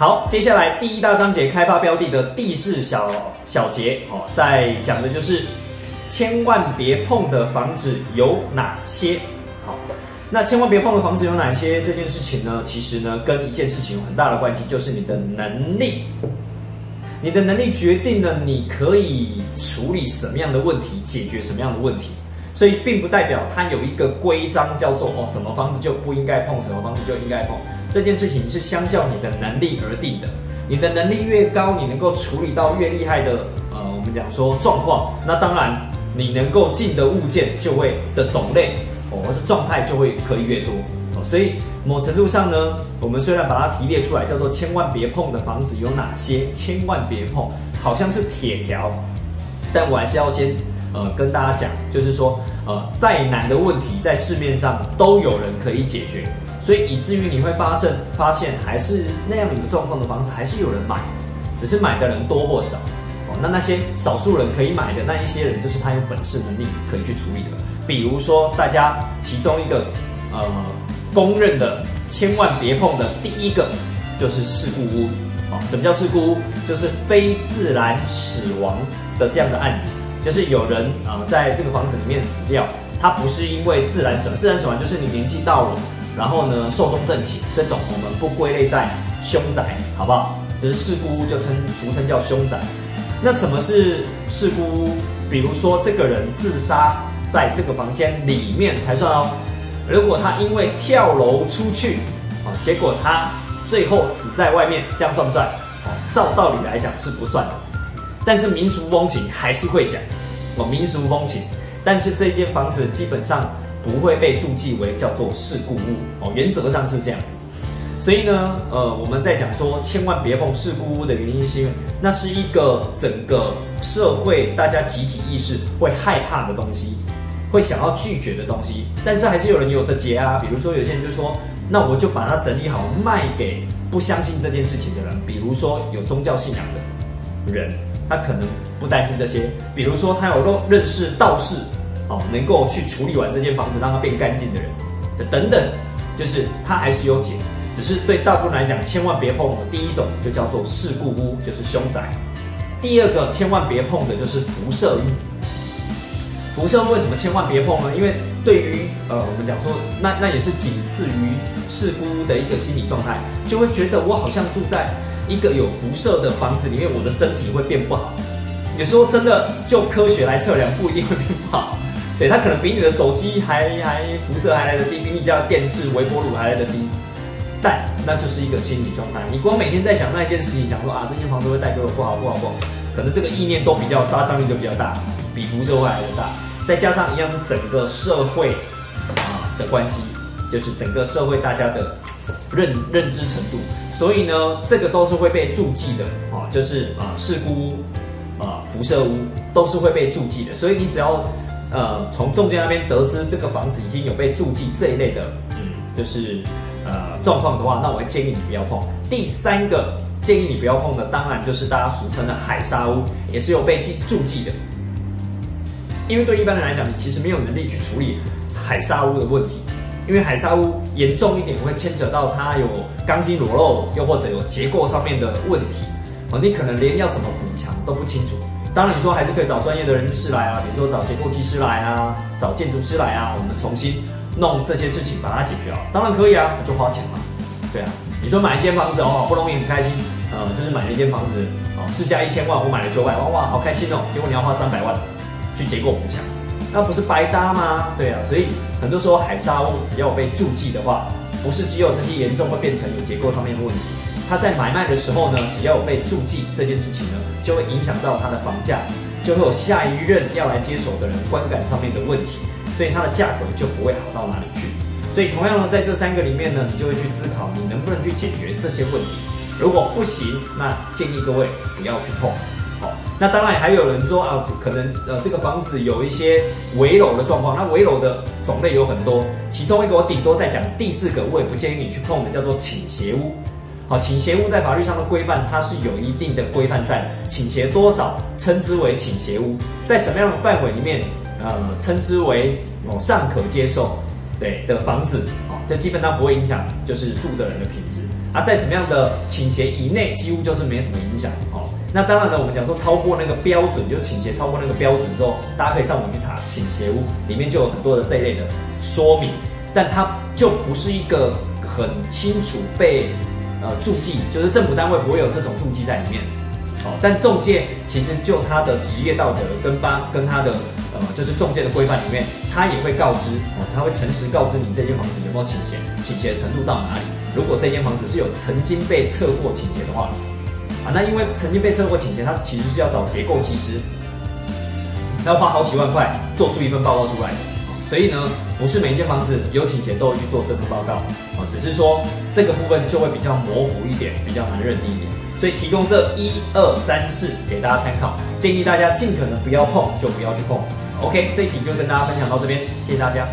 好，接下来第一大章节开发标的的第四小小节哦，在讲的就是千万别碰的房子有哪些。好，那千万别碰的房子有哪些？这件事情呢，其实呢，跟一件事情有很大的关系，就是你的能力。你的能力决定了你可以处理什么样的问题，解决什么样的问题。所以并不代表它有一个规章叫做哦，什么房子就不应该碰，什么房子就应该碰。这件事情是相较你的能力而定的。你的能力越高，你能够处理到越厉害的呃，我们讲说状况，那当然你能够进的物件就会的种类哦，或是状态就会可以越多哦。所以某程度上呢，我们虽然把它提列出来叫做千万别碰的房子有哪些，千万别碰，好像是铁条，但我还是要先呃跟大家讲，就是说呃再难的问题在市面上都有人可以解决。所以以至于你会发现，发现还是那样一个状况的房子，还是有人买，只是买的人多或少。哦，那那些少数人可以买的那一些人，就是他有本事能力可以去处理的。比如说，大家其中一个呃公认的千万别碰的第一个就是事故屋。哦，什么叫事故屋？就是非自然死亡的这样的案子，就是有人啊在这个房子里面死掉，他不是因为自然死，自然死亡就是你年纪到了。然后呢，寿终正寝这种我们不归类在凶宅，好不好？就是事故屋就称俗称叫凶宅。那什么是事故屋？比如说这个人自杀在这个房间里面才算哦。如果他因为跳楼出去，哦，结果他最后死在外面，这样算不算？哦，照道理来讲是不算的。但是民俗风情还是会讲，哦，民俗风情。但是这间房子基本上。不会被注记为叫做事故物哦，原则上是这样子。所以呢，呃，我们在讲说千万别碰事故屋的原因，是因为那是一个整个社会大家集体意识会害怕的东西，会想要拒绝的东西。但是还是有人有的结啊，比如说有些人就说，那我就把它整理好卖给不相信这件事情的人，比如说有宗教信仰的人，他可能不担心这些。比如说他有认认识道士。哦，能够去处理完这间房子，让它变干净的人，等等，就是它还是有解，只是对大部分来讲，千万别碰的。第一种就叫做事故屋，就是凶宅；第二个千万别碰的就是辐射屋。辐射为什么千万别碰呢？因为对于呃，我们讲说，那那也是仅次于事故屋的一个心理状态，就会觉得我好像住在一个有辐射的房子里面，我的身体会变不好。有时候真的就科学来测量，不一定会变不好。对，它可能比你的手机还还辐射还来得低，比你家电视、微波炉还来得低，但那就是一个心理状态。你光每天在想那一件事情，想说啊，这间房子会带给我不好不好不好，可能这个意念都比较杀伤力就比较大，比辐射会来的大。再加上一样是整个社会啊的关系，就是整个社会大家的认认知程度，所以呢，这个都是会被注记的啊，就是啊事故啊辐射屋都是会被注记的，所以你只要。呃，从中介那边得知这个房子已经有被注记这一类的，嗯，就是呃状况的话，那我会建议你不要碰。第三个建议你不要碰的，当然就是大家俗称的海沙屋，也是有被记注记的。因为对一般人来讲，你其实没有能力去处理海沙屋的问题，因为海沙屋严重一点会牵扯到它有钢筋裸露，又或者有结构上面的问题，哦，你可能连要怎么补墙都不清楚。当然，你说还是可以找专业的人士来啊，比如说找结构技师来啊，找建筑师来啊，我们重新弄这些事情，把它解决好。当然可以啊，就花钱嘛。对啊，你说买一间房子哦，不容易很开心，呃，就是买了一间房子哦，市价一千万，我买了九百万，哇，好开心哦。结果你要花三百万去结构补墙，那不是白搭吗？对啊，所以很多时候海沙屋只要被注记的话，不是只有这些严重会变成有结构上面的问题。他在买卖的时候呢，只要有被注记这件事情呢，就会影响到他的房价，就会有下一任要来接手的人观感上面的问题，所以它的价格就不会好到哪里去。所以同样的，在这三个里面呢，你就会去思考你能不能去解决这些问题。如果不行，那建议各位不要去碰。好，那当然还有人说啊，可能呃这个房子有一些围楼的状况，那围楼的种类有很多，其中一个我顶多再讲第四个，我也不建议你去碰的，叫做倾斜屋。好，倾斜屋在法律上的规范，它是有一定的规范在。倾斜多少，称之为倾斜屋，在什么样的范围里面，呃，称之为哦尚可接受，对的房子，哦，就基本上不会影响就是住的人的品质啊，在什么样的倾斜以内，几乎就是没什么影响哦。那当然呢，我们讲说超过那个标准，就是倾斜超过那个标准之后，大家可以上网去查倾斜屋，里面就有很多的这一类的说明，但它就不是一个很清楚被呃注记，就是政府单位不会有这种注记在里面。哦，但中介其实就他的职业道德跟帮跟他的呃就是中介的规范里面，他也会告知哦，他会诚实告知你这间房子有没有倾斜，倾斜程度到哪里。如果这间房子是有曾经被测过倾斜的话。啊，那因为曾经被测过倾斜，他其实是要找结构技师，要花好几万块做出一份报告出来。所以呢，不是每一间房子有倾斜都会去做这份报告，啊，只是说这个部分就会比较模糊一点，比较难认定一点。所以提供这一二三四给大家参考，建议大家尽可能不要碰就不要去碰。OK，这一集就跟大家分享到这边，谢谢大家。